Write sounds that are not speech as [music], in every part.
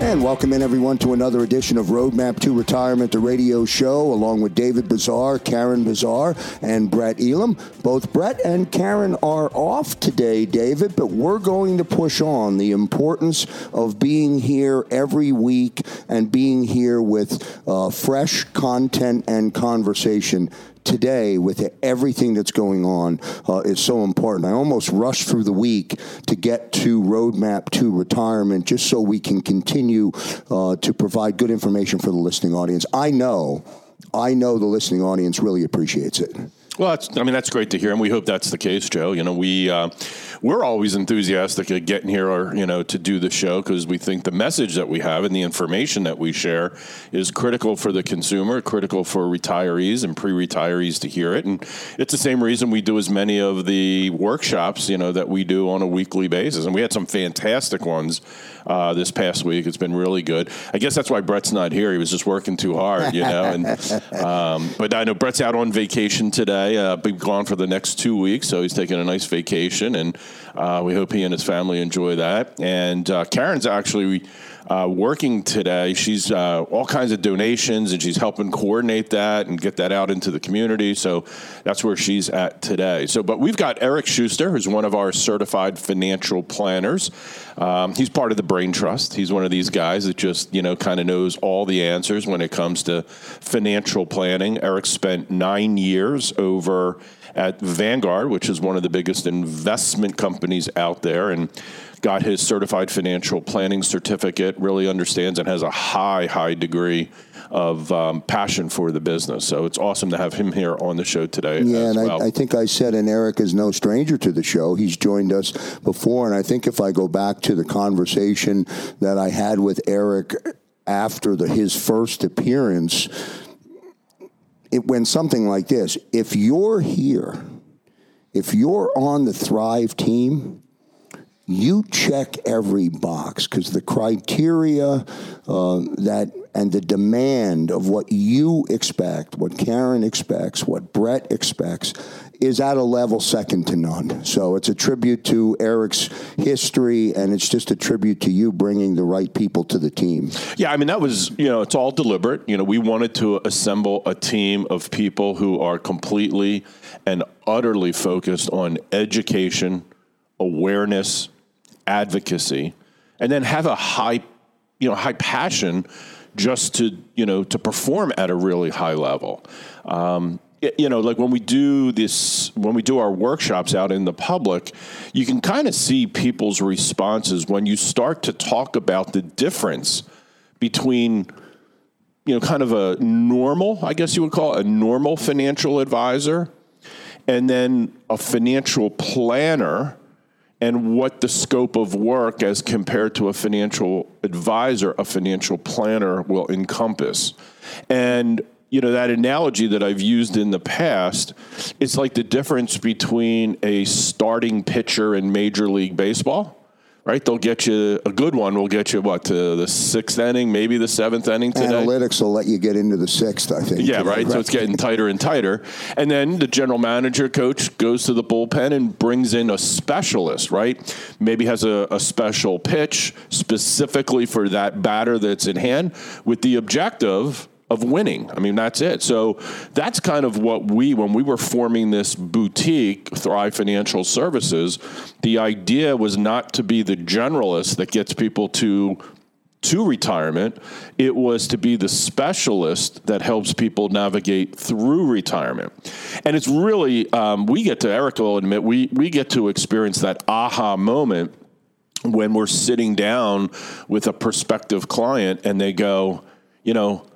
And welcome in everyone to another edition of Roadmap to Retirement, the radio show, along with David Bazaar, Karen Bazaar, and Brett Elam. Both Brett and Karen are off today, David, but we're going to push on the importance of being here every week and being here with uh, fresh content and conversation today with everything that's going on uh, is so important. I almost rushed through the week to get to roadmap to retirement just so we can continue uh, to provide good information for the listening audience. I know, I know the listening audience really appreciates it. Well, I mean that's great to hear, and we hope that's the case, Joe. You know, we uh, we're always enthusiastic at getting here, or you know, to do the show because we think the message that we have and the information that we share is critical for the consumer, critical for retirees and pre-retirees to hear it, and it's the same reason we do as many of the workshops, you know, that we do on a weekly basis, and we had some fantastic ones uh, this past week. It's been really good. I guess that's why Brett's not here. He was just working too hard, you know. And [laughs] um, but I know Brett's out on vacation today. Uh, be gone for the next two weeks, so he's taking a nice vacation, and uh, we hope he and his family enjoy that. And uh, Karen's actually uh, working today. She's uh, all kinds of donations and she's helping coordinate that and get that out into the community. So that's where she's at today. So, but we've got Eric Schuster, who's one of our certified financial planners. Um, he's part of the Brain Trust. He's one of these guys that just, you know, kind of knows all the answers when it comes to financial planning. Eric spent nine years over at Vanguard, which is one of the biggest investment companies out there. And got his certified financial planning certificate, really understands and has a high, high degree of um, passion for the business. So it's awesome to have him here on the show today. Yeah, and well. I, I, think I said, and Eric is no stranger to the show. He's joined us before, and I think if I go back to the conversation that I had with Eric after the, his first appearance, it went something like this: If you're here, if you're on the Thrive team you check every box because the criteria uh, that and the demand of what you expect, what Karen expects, what Brett expects, is at a level second to none. So it's a tribute to Eric's history, and it's just a tribute to you bringing the right people to the team. Yeah, I mean, that was, you know, it's all deliberate. You know, we wanted to assemble a team of people who are completely and utterly focused on education, awareness, advocacy, and then have a high, you know, high passion just to you know to perform at a really high level. Um, you know, like when we do this, when we do our workshops out in the public, you can kind of see people's responses when you start to talk about the difference between, you know, kind of a normal, I guess you would call it a normal financial advisor, and then a financial planner and what the scope of work as compared to a financial advisor, a financial planner will encompass. And you know that analogy that I've used in the past, it's like the difference between a starting pitcher in Major League Baseball right? They'll get you a good one. We'll get you what to the sixth inning, maybe the seventh inning today. Analytics will let you get into the sixth, I think. Yeah, right. So it's getting tighter and tighter, and then the general manager coach goes to the bullpen and brings in a specialist, right? Maybe has a, a special pitch specifically for that batter that's in hand, with the objective of winning. I mean, that's it. So that's kind of what we, when we were forming this boutique, Thrive Financial Services, the idea was not to be the generalist that gets people to to retirement. It was to be the specialist that helps people navigate through retirement. And it's really, um, we get to, Eric will admit, we, we get to experience that aha moment when we're sitting down with a prospective client and they go, you know,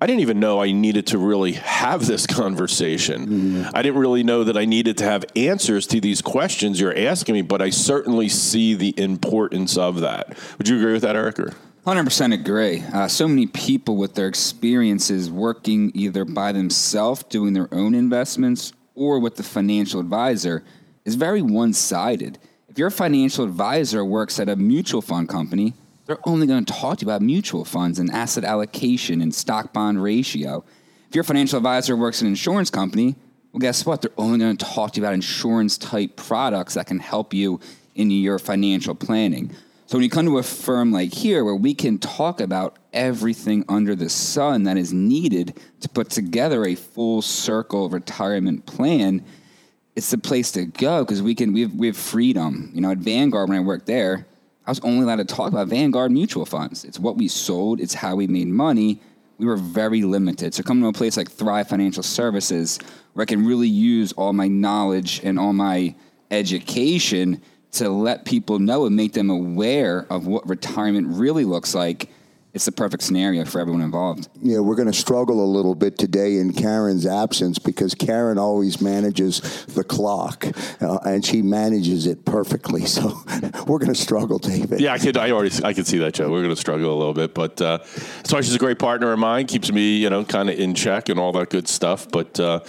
I didn't even know I needed to really have this conversation. Mm-hmm. I didn't really know that I needed to have answers to these questions you're asking me, but I certainly see the importance of that. Would you agree with that, Eric? Or? 100% agree. Uh, so many people with their experiences working either by themselves, doing their own investments, or with the financial advisor is very one sided. If your financial advisor works at a mutual fund company, they're only going to talk to you about mutual funds and asset allocation and stock bond ratio. If your financial advisor works in an insurance company, well, guess what? They're only going to talk to you about insurance type products that can help you in your financial planning. So when you come to a firm like here, where we can talk about everything under the sun that is needed to put together a full circle retirement plan, it's the place to go because we can we have, we have freedom. You know, at Vanguard when I worked there, I was only allowed to talk about Vanguard mutual funds. It's what we sold, it's how we made money. We were very limited. So coming to a place like Thrive Financial Services, where I can really use all my knowledge and all my education to let people know and make them aware of what retirement really looks like it's the perfect scenario for everyone involved. Yeah, we're going to struggle a little bit today in Karen's absence because Karen always manages the clock uh, and she manages it perfectly. [laughs] So we're going to struggle, David. Yeah, I could. I already. I could see that, Joe. We're going to struggle a little bit, but uh, so she's a great partner of mine. Keeps me, you know, kind of in check and all that good stuff. But uh,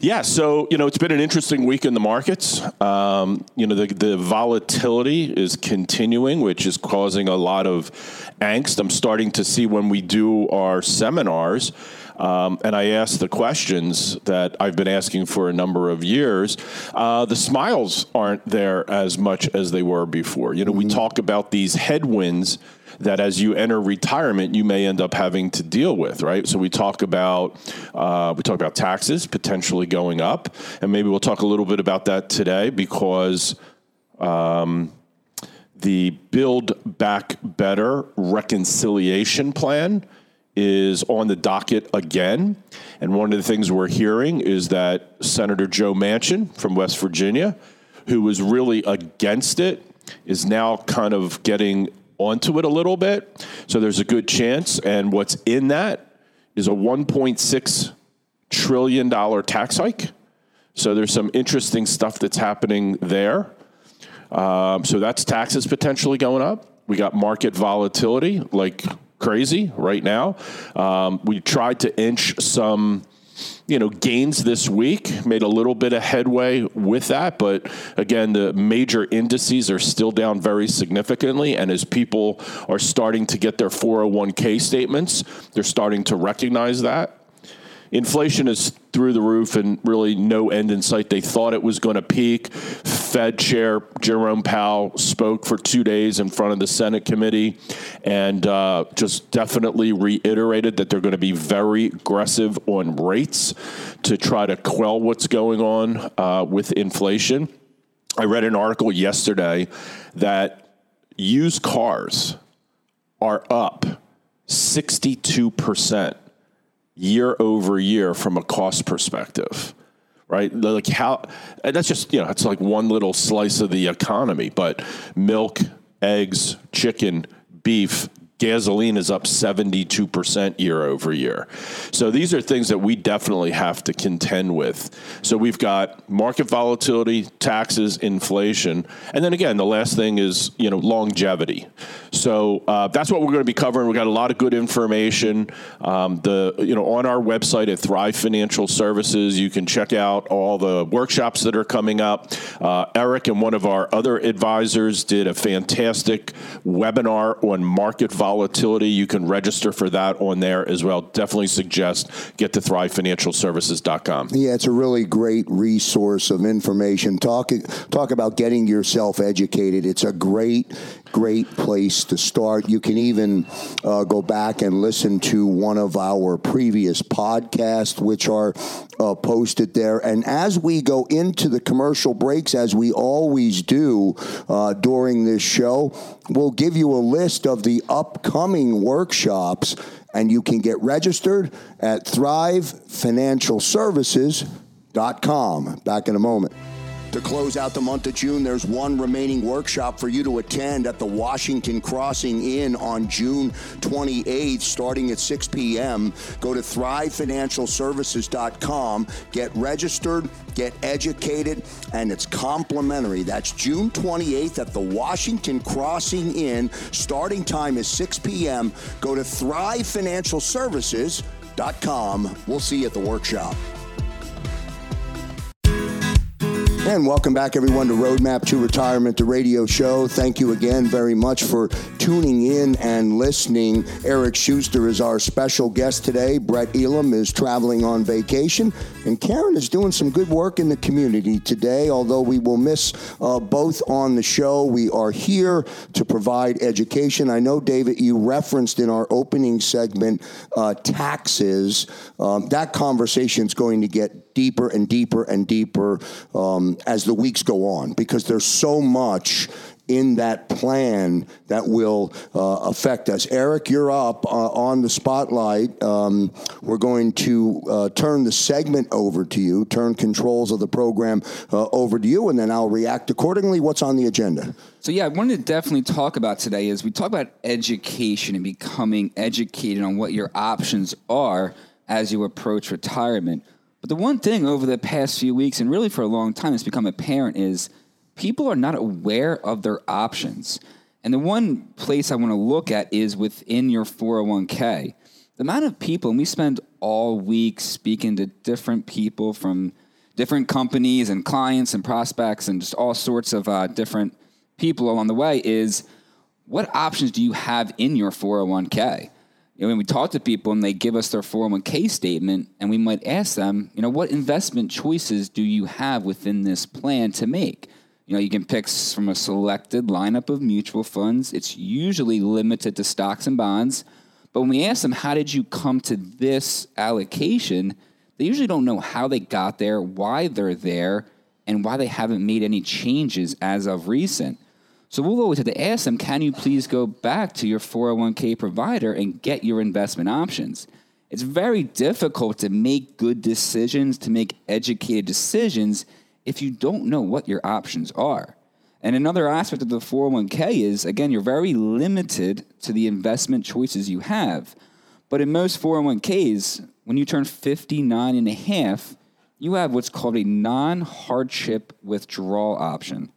yeah, so you know, it's been an interesting week in the markets. Um, you know, the, the volatility is continuing, which is causing a lot of angst. I'm starting to see when we do our seminars. Um, and I ask the questions that I've been asking for a number of years. Uh, the smiles aren't there as much as they were before. You know, mm-hmm. we talk about these headwinds that as you enter retirement, you may end up having to deal with, right? So we talk about uh, we talk about taxes potentially going up, and maybe we'll talk a little bit about that today because. Um, the Build Back Better reconciliation plan is on the docket again. And one of the things we're hearing is that Senator Joe Manchin from West Virginia, who was really against it, is now kind of getting onto it a little bit. So there's a good chance. And what's in that is a $1.6 trillion tax hike. So there's some interesting stuff that's happening there. Um, so that's taxes potentially going up. We got market volatility like crazy right now. Um, we tried to inch some you know gains this week made a little bit of headway with that but again the major indices are still down very significantly and as people are starting to get their 401k statements they're starting to recognize that inflation is through the roof and really no end in sight. They thought it was going to peak. Fed Chair Jerome Powell spoke for two days in front of the Senate committee and uh, just definitely reiterated that they're going to be very aggressive on rates to try to quell what's going on uh, with inflation. I read an article yesterday that used cars are up 62 percent year over year from a cost perspective right? Like how and that's just you know it's like one little slice of the economy but milk eggs chicken beef gasoline is up 72% year over year. So these are things that we definitely have to contend with. So we've got market volatility, taxes, inflation, and then again, the last thing is, you know, longevity. So uh, that's what we're going to be covering. We've got a lot of good information. Um, the, you know, on our website at Thrive Financial Services, you can check out all the workshops that are coming up. Uh, Eric and one of our other advisors did a fantastic webinar on market volatility volatility. You can register for that on there as well. Definitely suggest get to thrivefinancialservices.com. Yeah, it's a really great resource of information. Talk talk about getting yourself educated. It's a great great place to start. You can even uh, go back and listen to one of our previous podcasts, which are uh, posted there. And as we go into the commercial breaks, as we always do uh, during this show, we'll give you a list of the upcoming workshops, and you can get registered at thrivefinancialservices.com. Back in a moment. To close out the month of June, there's one remaining workshop for you to attend at the Washington Crossing Inn on June 28th, starting at 6 p.m. Go to thrivefinancialservices.com, get registered, get educated, and it's complimentary. That's June 28th at the Washington Crossing Inn. Starting time is 6 p.m. Go to thrivefinancialservices.com. We'll see you at the workshop. And welcome back, everyone, to Roadmap to Retirement, the radio show. Thank you again very much for tuning in and listening. Eric Schuster is our special guest today. Brett Elam is traveling on vacation, and Karen is doing some good work in the community today. Although we will miss uh, both on the show, we are here to provide education. I know, David, you referenced in our opening segment uh, taxes. Um, that conversation is going to get deeper and deeper and deeper um, as the weeks go on because there's so much in that plan that will uh, affect us. Eric, you're up uh, on the spotlight. Um, we're going to uh, turn the segment over to you, turn controls of the program uh, over to you, and then I'll react accordingly. What's on the agenda? So, yeah, I wanted to definitely talk about today is we talk about education and becoming educated on what your options are as you approach retirement. But the one thing over the past few weeks, and really for a long time, that's become apparent is people are not aware of their options. And the one place I want to look at is within your 401k. The amount of people, and we spend all week speaking to different people from different companies and clients and prospects and just all sorts of uh, different people along the way, is what options do you have in your 401k? You know, when we talk to people and they give us their 401k statement, and we might ask them, you know, what investment choices do you have within this plan to make? You know, you can pick from a selected lineup of mutual funds. It's usually limited to stocks and bonds. But when we ask them, how did you come to this allocation? They usually don't know how they got there, why they're there, and why they haven't made any changes as of recent. So we'll always to ask them, can you please go back to your 401k provider and get your investment options? It's very difficult to make good decisions, to make educated decisions if you don't know what your options are. And another aspect of the 401k is, again, you're very limited to the investment choices you have. But in most 401ks, when you turn 59 and a half, you have what's called a non hardship withdrawal option.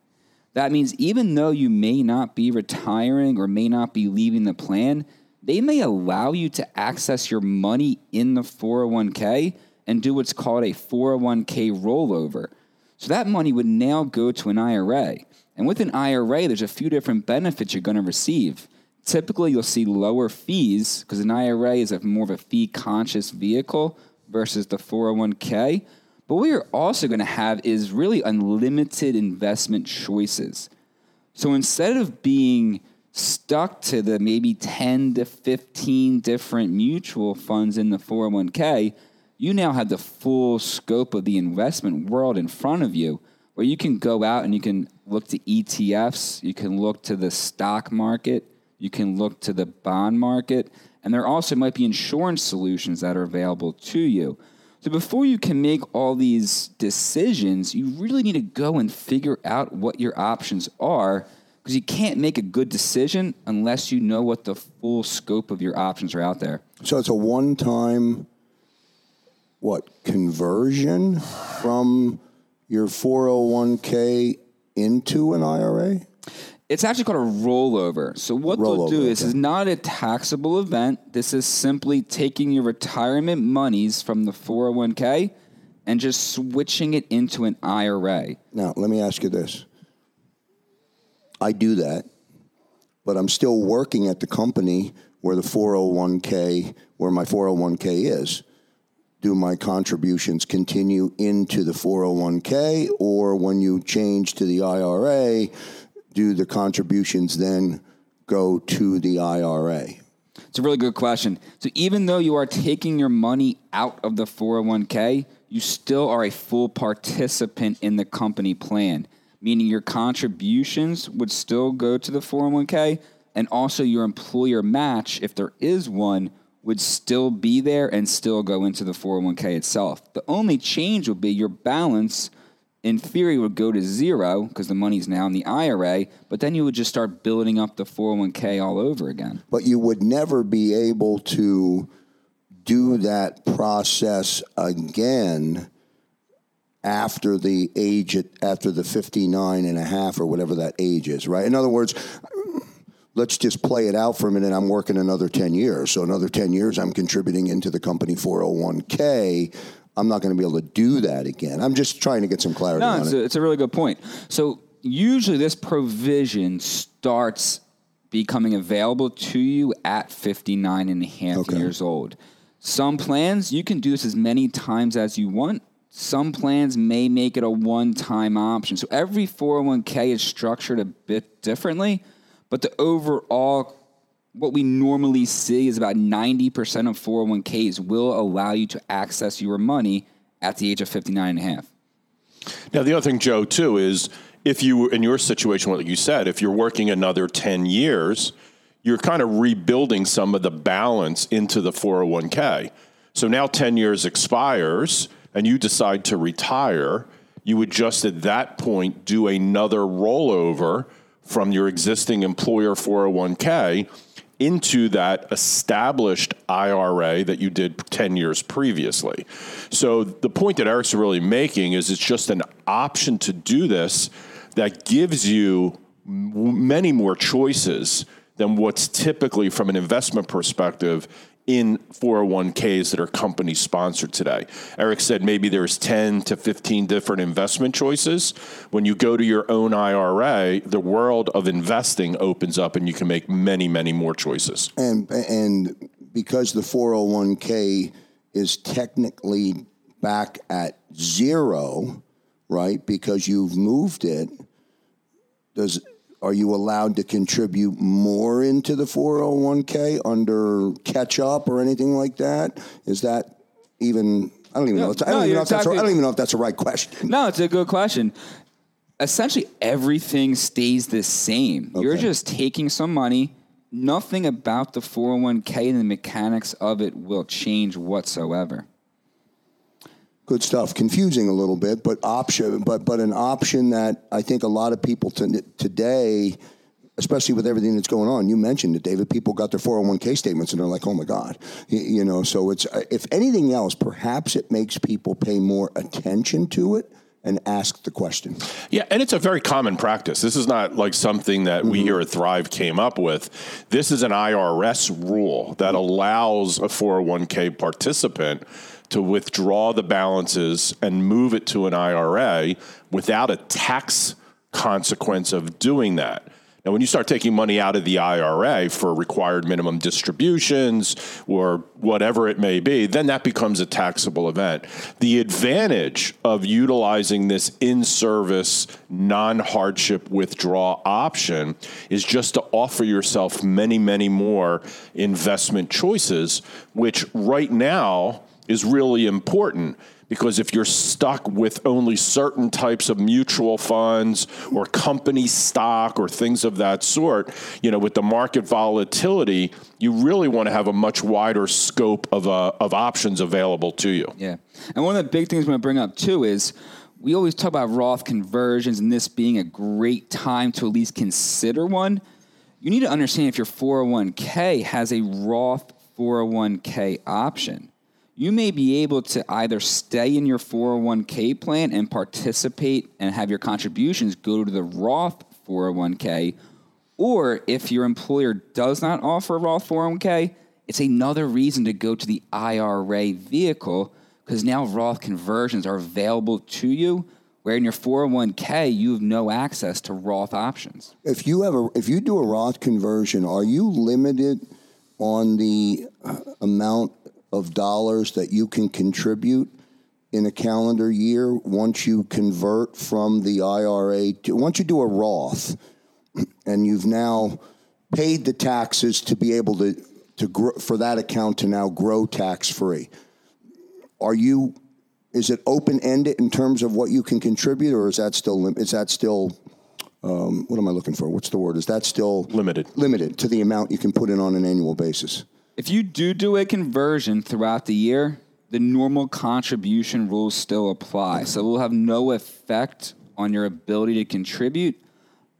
That means even though you may not be retiring or may not be leaving the plan, they may allow you to access your money in the 401k and do what's called a 401k rollover. So that money would now go to an IRA. And with an IRA, there's a few different benefits you're going to receive. Typically, you'll see lower fees because an IRA is a more of a fee conscious vehicle versus the 401k. But what you're also going to have is really unlimited investment choices. So instead of being stuck to the maybe 10 to 15 different mutual funds in the 401k, you now have the full scope of the investment world in front of you where you can go out and you can look to ETFs, you can look to the stock market, you can look to the bond market, and there also might be insurance solutions that are available to you. So before you can make all these decisions, you really need to go and figure out what your options are because you can't make a good decision unless you know what the full scope of your options are out there. So it's a one time what conversion from your 401k into an IRA? It's actually called a rollover. So what rollover, they'll do is this is not a taxable event. This is simply taking your retirement monies from the 401k and just switching it into an IRA. Now, let me ask you this. I do that, but I'm still working at the company where the 401k, where my 401k is. Do my contributions continue into the 401k, or when you change to the IRA, do the contributions then go to the IRA? It's a really good question. So even though you are taking your money out of the 401k, you still are a full participant in the company plan, meaning your contributions would still go to the 401k and also your employer match if there is one would still be there and still go into the 401k itself. The only change would be your balance in theory would go to zero because the money's now in the IRA, but then you would just start building up the 401k all over again. But you would never be able to do that process again after the age after the 59 and a half or whatever that age is, right? In other words, let's just play it out for a minute. I'm working another 10 years. So another 10 years I'm contributing into the company 401k. I'm not going to be able to do that again. I'm just trying to get some clarity no, on it's it. A, it's a really good point. So usually this provision starts becoming available to you at 59 and a half okay. years old. Some plans, you can do this as many times as you want. Some plans may make it a one time option. So every 401k is structured a bit differently, but the overall what we normally see is about 90% of 401ks will allow you to access your money at the age of 59 and a half. Now, the other thing, Joe, too, is if you, in your situation, like you said, if you're working another 10 years, you're kind of rebuilding some of the balance into the 401k. So now 10 years expires and you decide to retire, you would just at that point do another rollover from your existing employer 401k into that established IRA that you did 10 years previously. So the point that Eric's really making is it's just an option to do this that gives you many more choices than what's typically from an investment perspective in 401ks that are company sponsored today. Eric said maybe there's 10 to 15 different investment choices. When you go to your own IRA, the world of investing opens up and you can make many, many more choices. And and because the 401k is technically back at zero, right? Because you've moved it, does are you allowed to contribute more into the 401k under catch up or anything like that? Is that even I don't even no, know. I don't, no, even know exactly, I don't even know if that's the right question. No, it's a good question. Essentially, everything stays the same. Okay. You're just taking some money. Nothing about the 401k and the mechanics of it will change whatsoever good stuff. Confusing a little bit, but option, but but an option that I think a lot of people t- today, especially with everything that's going on. You mentioned it, David. People got their four hundred one k statements and they're like, "Oh my god," you, you know. So it's uh, if anything else, perhaps it makes people pay more attention to it and ask the question. Yeah, and it's a very common practice. This is not like something that mm-hmm. we here at Thrive came up with. This is an IRS rule that allows a 401k participant to withdraw the balances and move it to an IRA without a tax consequence of doing that. Now, when you start taking money out of the IRA for required minimum distributions or whatever it may be, then that becomes a taxable event. The advantage of utilizing this in service, non hardship withdrawal option is just to offer yourself many, many more investment choices, which right now, is really important because if you're stuck with only certain types of mutual funds or company stock or things of that sort, you know, with the market volatility, you really want to have a much wider scope of, uh, of options available to you. Yeah. And one of the big things I'm going to bring up too is we always talk about Roth conversions and this being a great time to at least consider one. You need to understand if your 401k has a Roth 401k option you may be able to either stay in your 401k plan and participate and have your contributions go to the Roth 401k, or if your employer does not offer a Roth 401k, it's another reason to go to the IRA vehicle because now Roth conversions are available to you. Where in your 401k you have no access to Roth options. If you have a, if you do a Roth conversion, are you limited on the uh, amount of dollars that you can contribute in a calendar year once you convert from the IRA to once you do a Roth. and you've now paid the taxes to be able to to grow, for that account to now grow tax free. Are you? Is it open ended in terms of what you can contribute, or is that still is that still um, what am I looking for? What's the word? Is that still Limited. Limited to the amount you can put in on an annual basis. If you do do a conversion throughout the year, the normal contribution rules still apply. So it will have no effect on your ability to contribute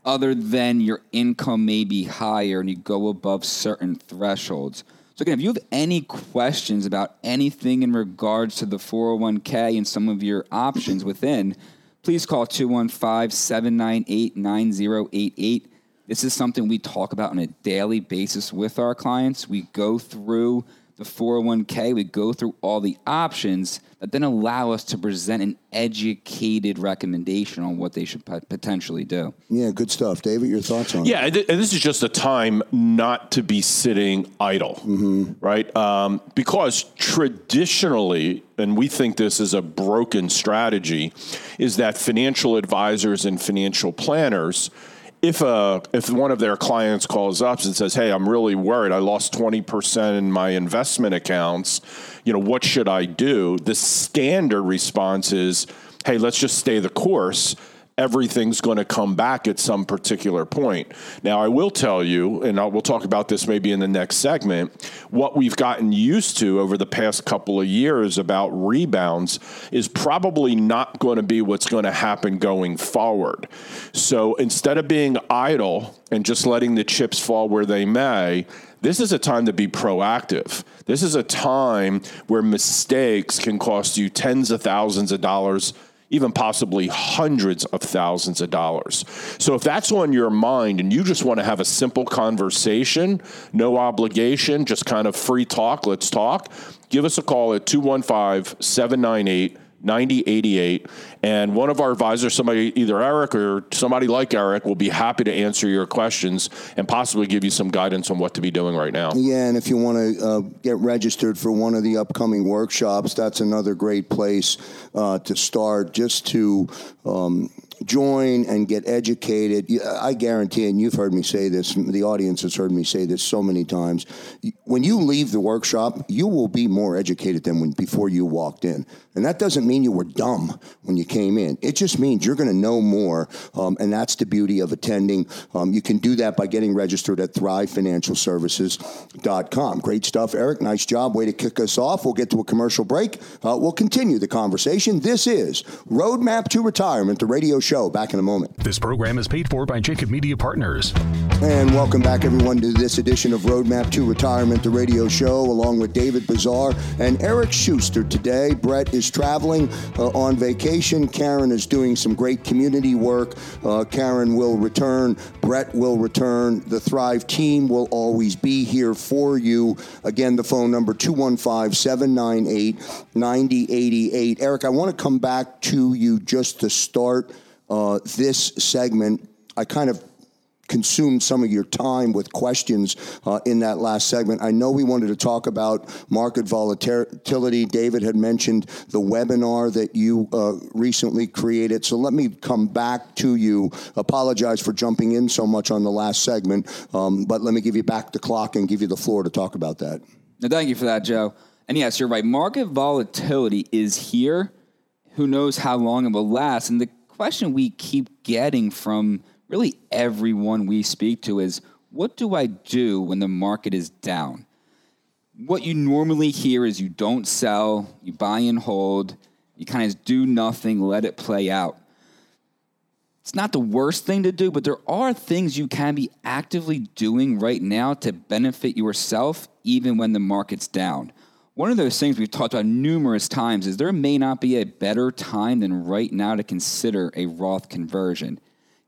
other than your income may be higher and you go above certain thresholds. So again, if you have any questions about anything in regards to the 401k and some of your options within, please call 215-798-9088. This is something we talk about on a daily basis with our clients. We go through the 401k, we go through all the options that then allow us to present an educated recommendation on what they should potentially do. Yeah, good stuff. David, your thoughts on yeah, it? Yeah, this is just a time not to be sitting idle, mm-hmm. right? Um, because traditionally, and we think this is a broken strategy, is that financial advisors and financial planners – if a uh, if one of their clients calls up and says, "Hey, I'm really worried. I lost 20% in my investment accounts. You know, what should I do?" The standard response is, "Hey, let's just stay the course." Everything's going to come back at some particular point. Now, I will tell you, and I'll, we'll talk about this maybe in the next segment, what we've gotten used to over the past couple of years about rebounds is probably not going to be what's going to happen going forward. So instead of being idle and just letting the chips fall where they may, this is a time to be proactive. This is a time where mistakes can cost you tens of thousands of dollars even possibly hundreds of thousands of dollars. So if that's on your mind and you just want to have a simple conversation, no obligation, just kind of free talk, let's talk, give us a call at 215 798 9088. And one of our advisors, somebody, either Eric or somebody like Eric, will be happy to answer your questions and possibly give you some guidance on what to be doing right now. Yeah, and if you want to uh, get registered for one of the upcoming workshops, that's another great place uh, to start just to. Um, join and get educated. I guarantee, and you've heard me say this, the audience has heard me say this so many times. When you leave the workshop, you will be more educated than when before you walked in. And that doesn't mean you were dumb when you came in. It just means you're going to know more. Um, and that's the beauty of attending. Um, you can do that by getting registered at thrivefinancialservices.com. Great stuff, Eric. Nice job. Way to kick us off. We'll get to a commercial break. Uh, we'll continue the conversation. This is Roadmap to Retirement, the radio show. Back in a moment. This program is paid for by Jacob Media Partners. And welcome back, everyone, to this edition of Roadmap to Retirement, the radio show, along with David Bazaar and Eric Schuster. Today, Brett is traveling uh, on vacation. Karen is doing some great community work. Uh, Karen will return. Brett will return. The Thrive team will always be here for you. Again, the phone number 215 798 9088. Eric, I want to come back to you just to start uh, this segment. I kind of consumed some of your time with questions uh, in that last segment. I know we wanted to talk about market volatility. David had mentioned the webinar that you uh, recently created. So let me come back to you. Apologize for jumping in so much on the last segment, um, but let me give you back the clock and give you the floor to talk about that. Thank you for that, Joe. And yes, you're right. Market volatility is here. Who knows how long it will last? And the question we keep getting from really everyone we speak to is what do I do when the market is down? What you normally hear is you don't sell, you buy and hold, you kind of do nothing, let it play out. It's not the worst thing to do, but there are things you can be actively doing right now to benefit yourself even when the market's down. One of those things we've talked about numerous times is there may not be a better time than right now to consider a Roth conversion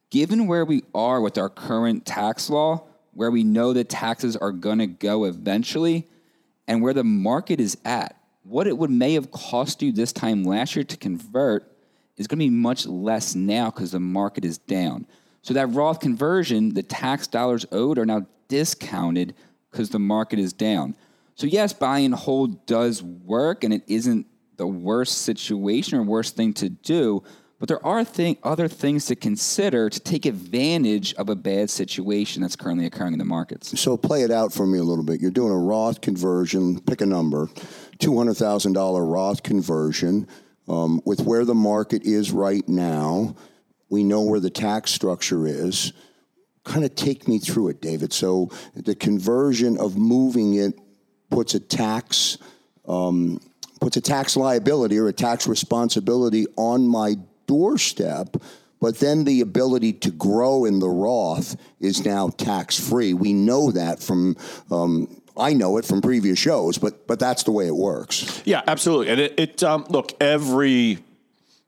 given where we are with our current tax law, where we know that taxes are going to go eventually, and where the market is at, what it would may have cost you this time last year to convert is going to be much less now because the market is down. So that Roth conversion, the tax dollars owed are now discounted because the market is down. So yes, buy and hold does work, and it isn't the worst situation or worst thing to do But there are thing, other things to consider to take advantage of a bad situation that's currently occurring in the markets. So play it out for me a little bit. You're doing a Roth conversion, pick a number, $200,000 Roth conversion. Um, with where the market is right now, we know where the tax structure is. Kind of take me through it, David. So the conversion of moving it puts a tax um, puts a tax liability or a tax responsibility on my doorstep. But then the ability to grow in the Roth is now tax free. We know that from um, I know it from previous shows, but but that's the way it works. Yeah, absolutely. And it, it um, look every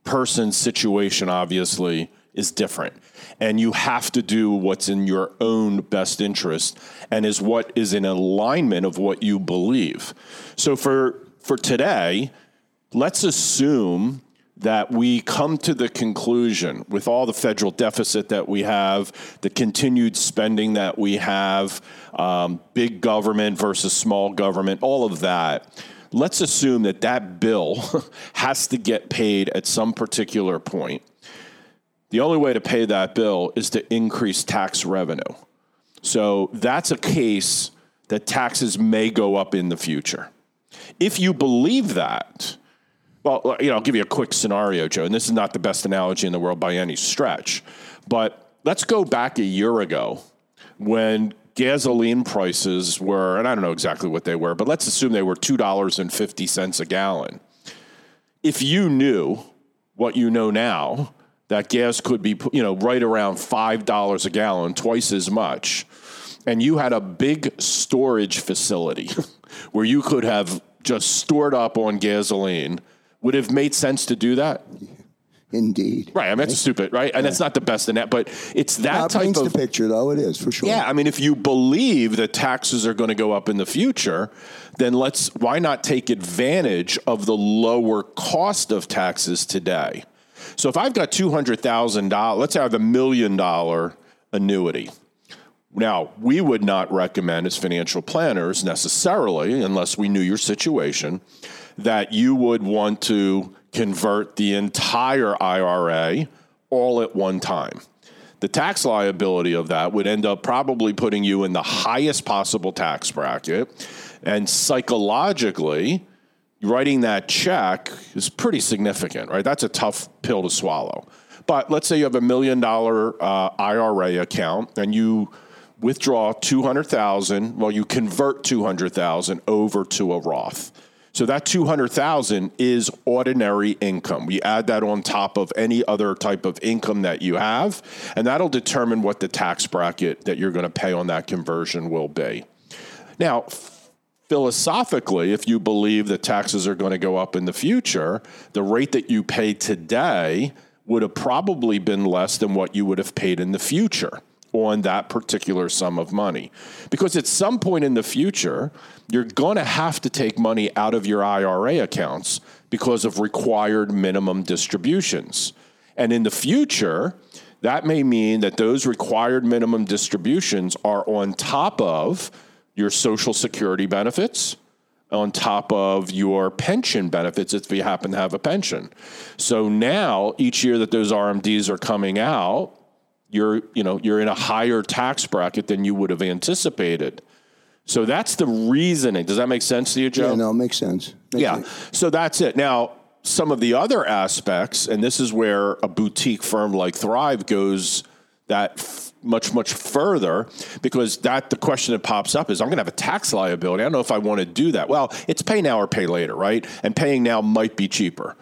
person's situation obviously is different, and you have to do what's in your own best interest and is what is in alignment of what you believe. So for for today, let's assume that we come to the conclusion with all the federal deficit that we have, the continued spending that we have, um, big government versus small government, all of that. Let's assume that that bill [laughs] has to get paid at some particular point. The only way to pay that bill is to increase tax revenue. So that's a case that taxes may go up in the future. If you believe that, well, you know, I'll give you a quick scenario, Joe, and this is not the best analogy in the world by any stretch, but let's go back a year ago when gasoline prices were, and I don't know exactly what they were, but let's assume they were $2.50 a gallon. If you knew what you know now, that gas could be, you know, right around $5 a gallon, twice as much, and you had a big storage facility [laughs] where you could have just stored up on gasoline – would have made sense to do that? Indeed. Right. I mean, that's stupid, right? And yeah. that's not the best in that, but it's that no, type paints of the picture, though. It is for sure. Yeah. I mean, if you believe that taxes are going to go up in the future, then let's why not take advantage of the lower cost of taxes today? So if I've got two hundred thousand dollars, let's have a million dollar annuity. Now, we would not recommend as financial planners necessarily, unless we knew your situation, that you would want to convert the entire IRA all at one time. The tax liability of that would end up probably putting you in the highest possible tax bracket. And psychologically, writing that check is pretty significant, right? That's a tough pill to swallow. But let's say you have a million dollar uh, IRA account and you withdraw 200,000, well you convert 200,000 over to a Roth. So that 200,000 is ordinary income. We add that on top of any other type of income that you have, and that'll determine what the tax bracket that you're going to pay on that conversion will be. Now, philosophically, if you believe that taxes are going to go up in the future, the rate that you pay today would have probably been less than what you would have paid in the future on that particular sum of money. Because at some point in the future, you're going to have to take money out of your IRA accounts because of required minimum distributions. And in the future, that may mean that those required minimum distributions are on top of your Social Security benefits, on top of your pension benefits if you happen to have a pension. So now, each year that those RMDs are coming out, you're you know you're in a higher tax bracket than you would have anticipated. So that's the reasoning. Does that make sense to you, Joe? Yeah, no, it makes sense. Makes yeah. Sense. So that's it. Now, some of the other aspects, and this is where a boutique firm like Thrive goes that much much further because that the question that pops up is I'm going to have a tax liability. I don't know if I want to do that. Well, it's pay now or pay later, right? And paying now might be cheaper.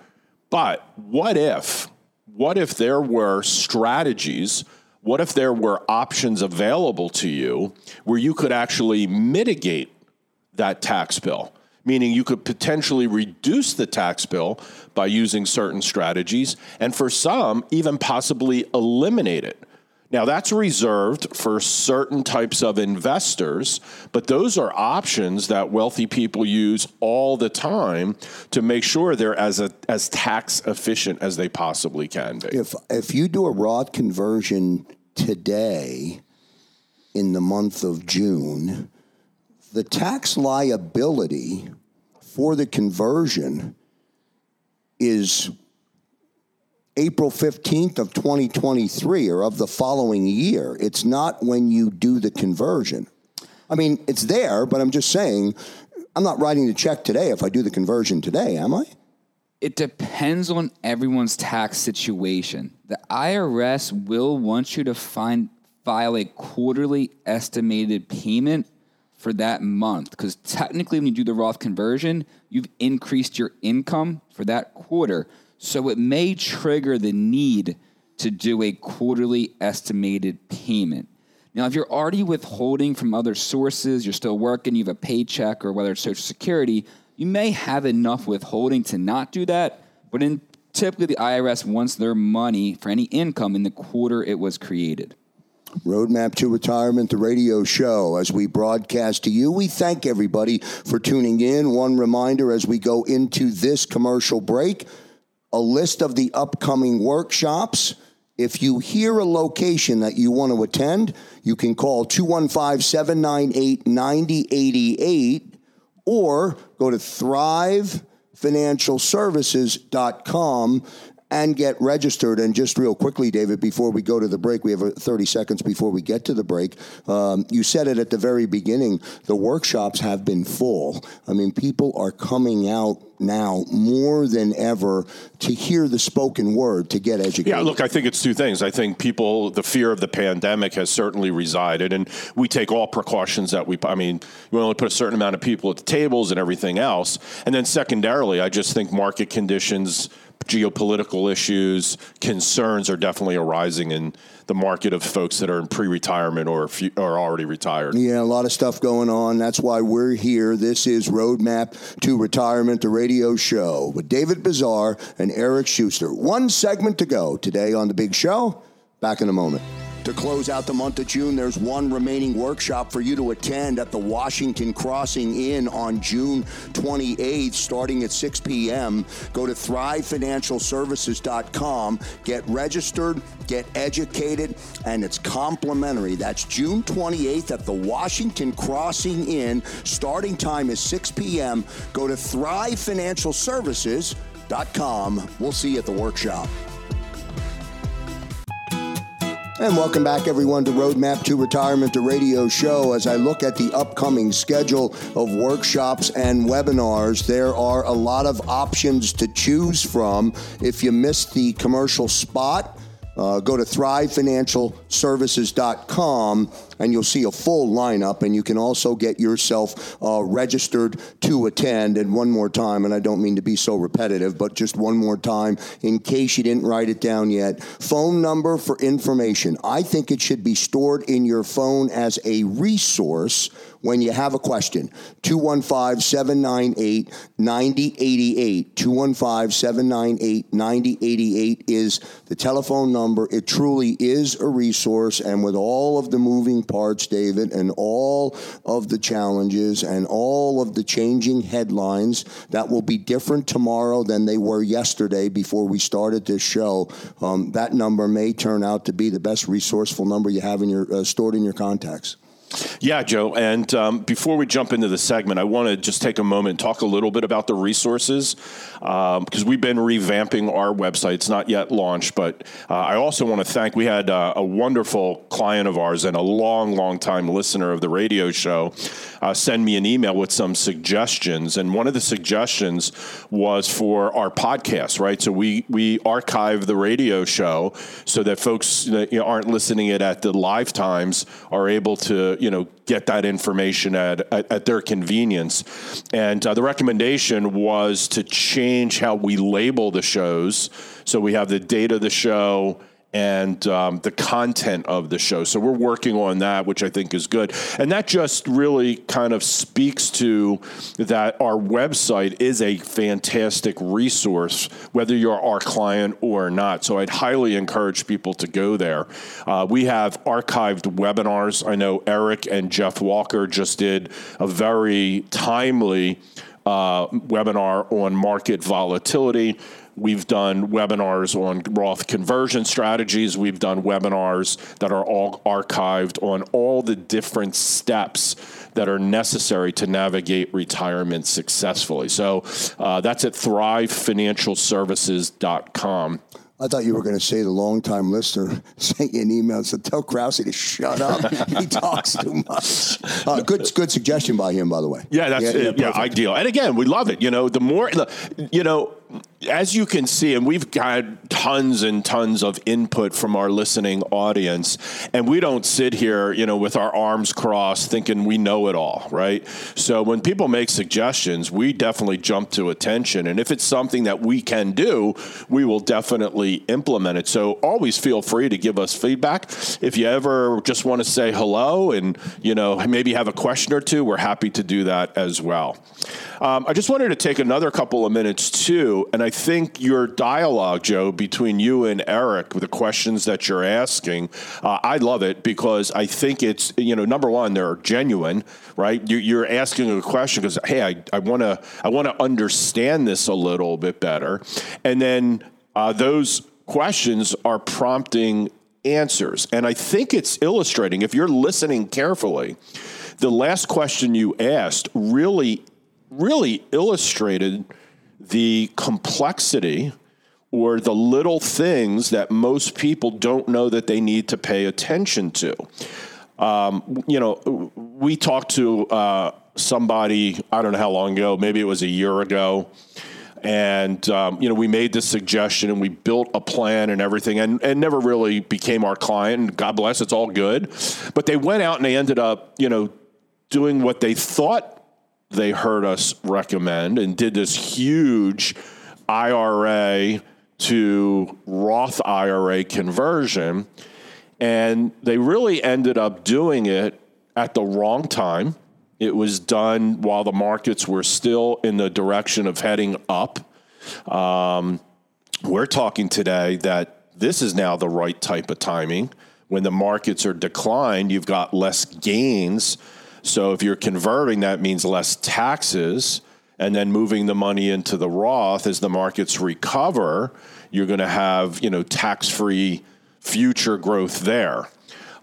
But what if what if there were strategies what if there were options available to you where you could actually mitigate that tax bill? Meaning you could potentially reduce the tax bill by using certain strategies, and for some, even possibly eliminate it. Now, that's reserved for certain types of investors, but those are options that wealthy people use all the time to make sure they're as, a, as tax efficient as they possibly can be. If, if you do a Roth conversion today, in the month of June, the tax liability for the conversion is April 15th of 2023 or of the following year. It's not when you do the conversion. I mean, it's there, but I'm just saying, I'm not writing the check today if I do the conversion today, am I? It depends on everyone's tax situation. The IRS will want you to find, file a quarterly estimated payment for that month because technically, when you do the Roth conversion, you've increased your income for that quarter. So it may trigger the need to do a quarterly estimated payment. Now, if you're already withholding from other sources, you're still working, you have a paycheck, or whether it's Social Security, you may have enough withholding to not do that. But in, typically, the IRS wants their money for any income in the quarter it was created. Roadmap to Retirement, the radio show. As we broadcast to you, we thank everybody for tuning in. One reminder as we go into this commercial break a list of the upcoming workshops. If you hear a location that you want to attend, you can call 215 798 9088 or go to thrivefinancialservices.com and get registered. And just real quickly, David, before we go to the break, we have uh, 30 seconds before we get to the break. Um, you said it at the very beginning the workshops have been full. I mean, people are coming out now more than ever to hear the spoken word to get educated. Yeah, look, I think it's two things. I think people, the fear of the pandemic has certainly resided, and we take all precautions that we. I mean, we only put a certain amount of people at the tables and everything else, and then secondarily, I just think market conditions geopolitical issues, concerns are definitely arising in the market of folks that are in pre-retirement or are already retired. Yeah, a lot of stuff going on. That's why we're here. This is Roadmap to Retirement, the radio show with David Bazaar and Eric Schuster. One segment to go today on the big show. Back in a moment. To close out the month of June, there's one remaining workshop for you to attend at the Washington Crossing Inn on June 28th, starting at 6 p.m. Go to thrivefinancialservices.com, get registered, get educated, and it's complimentary. That's June 28th at the Washington Crossing Inn. Starting time is 6 p.m. Go to thrivefinancialservices.com. We'll see you at the workshop. And welcome back, everyone, to Roadmap to Retirement, the radio show. As I look at the upcoming schedule of workshops and webinars, there are a lot of options to choose from. If you missed the commercial spot, uh, go to thrivefinancialservices.com and you'll see a full lineup. And you can also get yourself uh, registered to attend. And one more time, and I don't mean to be so repetitive, but just one more time in case you didn't write it down yet phone number for information. I think it should be stored in your phone as a resource when you have a question. 215 798 9088. 215 798 9088 is the telephone number. It truly is a resource. And with all of the moving parts, David, and all of the challenges and all of the changing headlines that will be different tomorrow than they were yesterday before we started this show, um, that number may turn out to be the best resourceful number you have in your uh, stored in your contacts. Yeah, Joe. And um, before we jump into the segment, I want to just take a moment and talk a little bit about the resources because um, we've been revamping our website. It's not yet launched, but uh, I also want to thank. We had uh, a wonderful client of ours and a long, long time listener of the radio show uh, send me an email with some suggestions, and one of the suggestions was for our podcast. Right, so we we archive the radio show so that folks that you know, aren't listening it at the live times are able to you know get that information at, at, at their convenience. And uh, the recommendation was to change how we label the shows. So we have the date of the show and um, the content of the show. So we're working on that, which I think is good. And that just really kind of speaks to that our website is a fantastic resource, whether you're our client or not. So I'd highly encourage people to go there. Uh, we have archived webinars. I know Eric and Jeff Walker just did a very timely uh, webinar on market volatility. We've done webinars on Roth conversion strategies. We've done webinars that are all archived on all the different steps that are necessary to navigate retirement successfully. So uh, that's at thrivefinancialservices.com. I thought you were going to say the longtime listener [laughs] sent you an email and said, "Tell Kraus to shut up. [laughs] he talks too much." Uh, good, good suggestion by him, by the way. Yeah, that's yeah, yeah, ideal. And again, we love it. You know, the more, you know, as you can see, and we've got tons and tons of input from our listening audience, and we don't sit here, you know, with our arms crossed thinking we know it all, right? So when people make suggestions, we definitely jump to attention. And if it's something that we can do, we will definitely implement it. So always feel free to give us feedback. If you ever just want to say hello and, you know, maybe have a question or two, we're happy to do that as well. Um, I just wanted to take another couple of minutes too, and I think your dialogue, Joe, between you and Eric, the questions that you're asking, uh, I love it because I think it's you know number one, they're genuine, right? You're asking a question because hey, I want to I want to understand this a little bit better, and then uh, those questions are prompting answers, and I think it's illustrating if you're listening carefully. The last question you asked really, really illustrated the complexity or the little things that most people don't know that they need to pay attention to. Um, you know, we talked to uh, somebody, I don't know how long ago, maybe it was a year ago. And, um, you know, we made this suggestion and we built a plan and everything and, and never really became our client. And God bless, it's all good. But they went out and they ended up, you know, doing what they thought they heard us recommend and did this huge IRA to Roth IRA conversion. And they really ended up doing it at the wrong time. It was done while the markets were still in the direction of heading up. Um, we're talking today that this is now the right type of timing. When the markets are declined, you've got less gains so if you're converting, that means less taxes, and then moving the money into the Roth as the markets recover, you're going to have you know tax-free future growth there.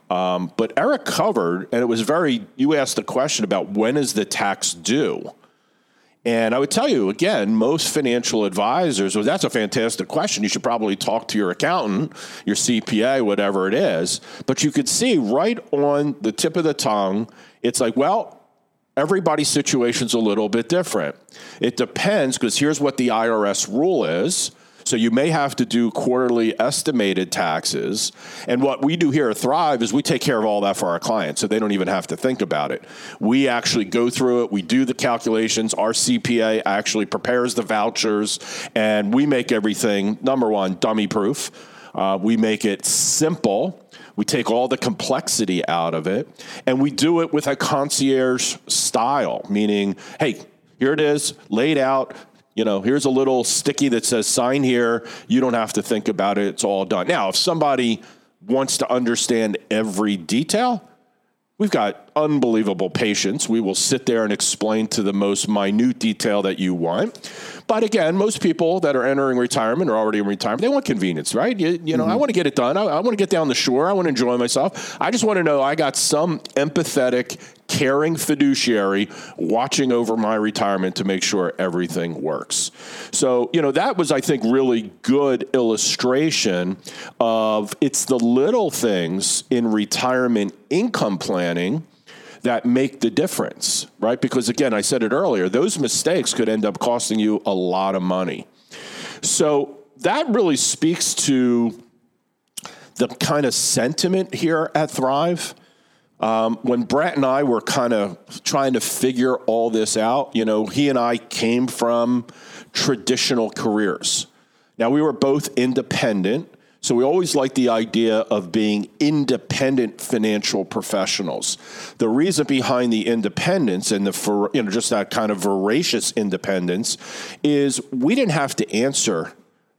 Um, but Eric covered, and it was very. You asked the question about when is the tax due. And I would tell you again, most financial advisors, well, that's a fantastic question. You should probably talk to your accountant, your CPA, whatever it is. But you could see right on the tip of the tongue it's like, well, everybody's situation's a little bit different. It depends because here's what the IRS rule is. So you may have to do quarterly estimated taxes. And what we do here at Thrive is we take care of all that for our clients so they don't even have to think about it. We actually go through it, we do the calculations, our CPA actually prepares the vouchers, and we make everything, number one, dummy proof. Uh, we make it simple we take all the complexity out of it and we do it with a concierge style, meaning, hey, here it is, laid out. You know, here's a little sticky that says sign here. You don't have to think about it. It's all done. Now, if somebody wants to understand every detail, we've got unbelievable patience. We will sit there and explain to the most minute detail that you want. But again, most people that are entering retirement or already in retirement, they want convenience, right? You, you know, mm-hmm. I want to get it done. I, I want to get down the shore. I want to enjoy myself. I just want to know I got some empathetic, caring fiduciary watching over my retirement to make sure everything works. So, you know, that was, I think, really good illustration of it's the little things in retirement income planning that make the difference, right? Because again, I said it earlier, those mistakes could end up costing you a lot of money. So that really speaks to the kind of sentiment here at Thrive. Um, when Brett and I were kind of trying to figure all this out, you know, he and I came from traditional careers. Now, we were both independent. So we always like the idea of being independent financial professionals. The reason behind the independence and the you know just that kind of voracious independence is we didn't have to answer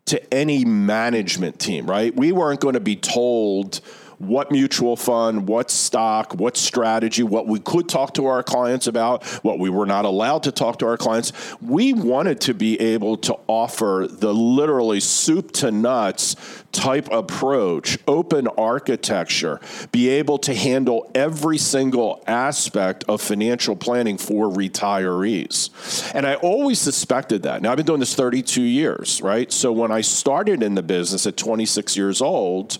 to any management team, right? We weren't going to be told what mutual fund, what stock, what strategy, what we could talk to our clients about, what we were not allowed to talk to our clients. We wanted to be able to offer the literally soup to nuts type approach, open architecture, be able to handle every single aspect of financial planning for retirees. And I always suspected that. Now, I've been doing this 32 years, right? So when I started in the business at 26 years old,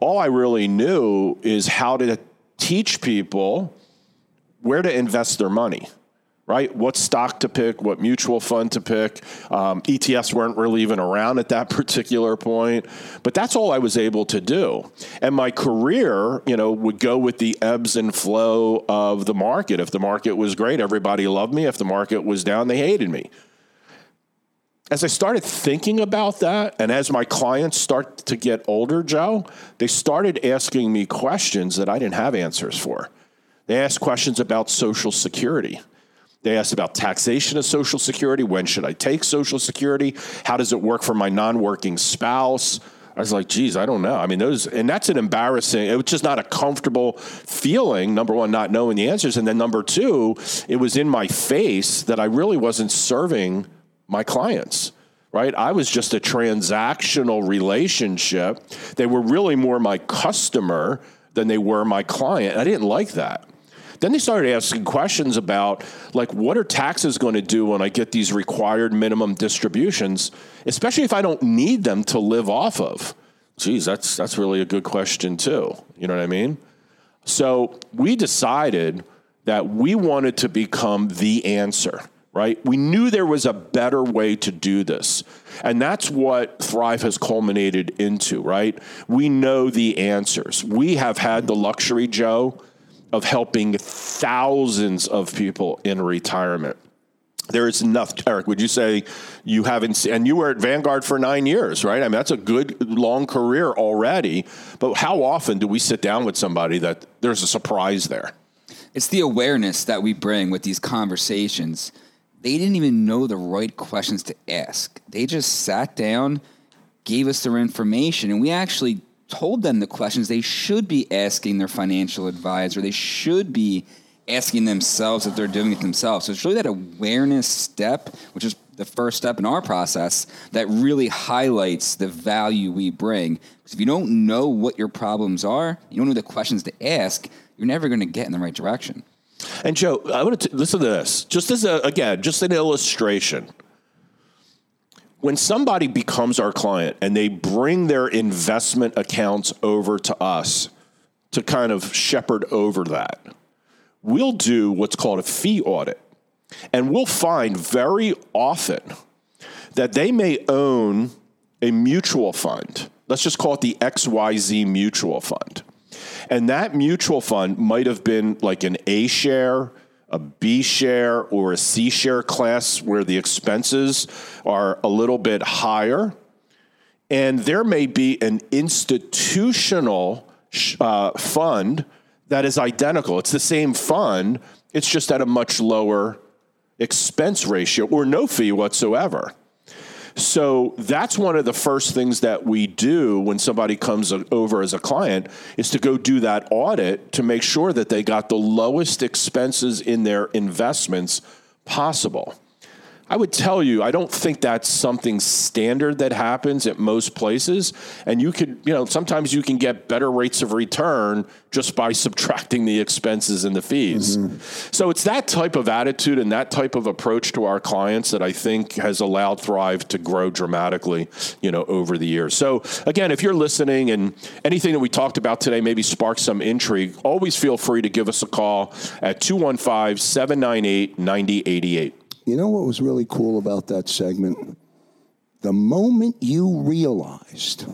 all I really knew is how to teach people where to invest their money right? What stock to pick, what mutual fund to pick. Um, ETFs weren't really even around at that [laughs] particular point, but that's all I was able to do. And my career, you know, would go with the ebbs and flow of the market. If the market was great, everybody loved me. If the market was down, they hated me. As I started thinking about that, and as my clients start to get older, Joe, they started asking me questions that I didn't have answers for. They asked questions about Social Security they asked about taxation of Social Security. When should I take Social Security? How does it work for my non working spouse? I was like, geez, I don't know. I mean, those, and that's an embarrassing, it was just not a comfortable feeling. Number one, not knowing the answers. And then number two, it was in my face that I really wasn't serving my clients, right? I was just a transactional relationship. They were really more my customer than they were my client. I didn't like that. Then they started asking questions about, like, what are taxes going to do when I get these required minimum distributions, especially if I don't need them to live off of? Geez, that's, that's really a good question, too. You know what I mean? So we decided that we wanted to become the answer right? We knew there was a better way to do this. And that's what Thrive has culminated into, right? We know the answers. We have had the luxury, Joe, of helping thousands of people in retirement. There is enough, Eric. Would you say you haven't? And you were at Vanguard for nine years, right? I mean, that's a good long career already. But how often do we sit down with somebody that there's a surprise there? It's the awareness that we bring with these conversations. They didn't even know the right questions to ask. They just sat down, gave us their information, and we actually told them the questions they should be asking their financial advisor. They should be asking themselves if they're doing it themselves. So it's really that awareness step, which is the first step in our process, that really highlights the value we bring. Because if you don't know what your problems are, you don't know the questions to ask, you're never going to get in the right direction. And Joe, I want to listen to this. Just as a, again, just an illustration when somebody becomes our client and they bring their investment accounts over to us to kind of shepherd over that, we'll do what's called a fee audit. And we'll find very often that they may own a mutual fund. Let's just call it the XYZ mutual fund. And that mutual fund might have been like an A share a B share or a C share class where the expenses are a little bit higher. And there may be an institutional uh, fund that is identical. It's the same fund, it's just at a much lower expense ratio or no fee whatsoever. So that's one of the first things that we do when somebody comes over as a client is to go do that audit to make sure that they got the lowest expenses in their investments possible. I would tell you, I don't think that's something standard that happens at most places. And you could, you know, sometimes you can get better rates of return just by subtracting the expenses and the fees. Mm-hmm. So it's that type of attitude and that type of approach to our clients that I think has allowed Thrive to grow dramatically, you know, over the years. So again, if you're listening and anything that we talked about today maybe sparks some intrigue, always feel free to give us a call at 215 798 9088. You know what was really cool about that segment? The moment you realized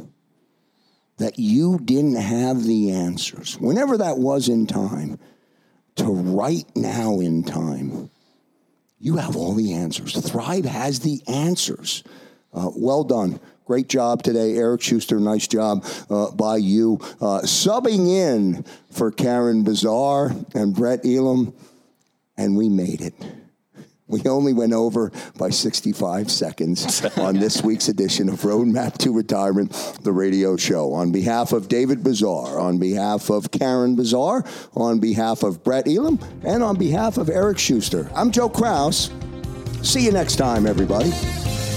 that you didn't have the answers, whenever that was in time, to right now in time, you have all the answers. Thrive has the answers. Uh, well done. Great job today, Eric Schuster. Nice job uh, by you. Uh, subbing in for Karen Bazaar and Brett Elam, and we made it. We only went over by 65 seconds [laughs] on this week's edition of Roadmap to Retirement, the radio show. On behalf of David Bazaar, on behalf of Karen Bazaar, on behalf of Brett Elam, and on behalf of Eric Schuster, I'm Joe Kraus. See you next time, everybody.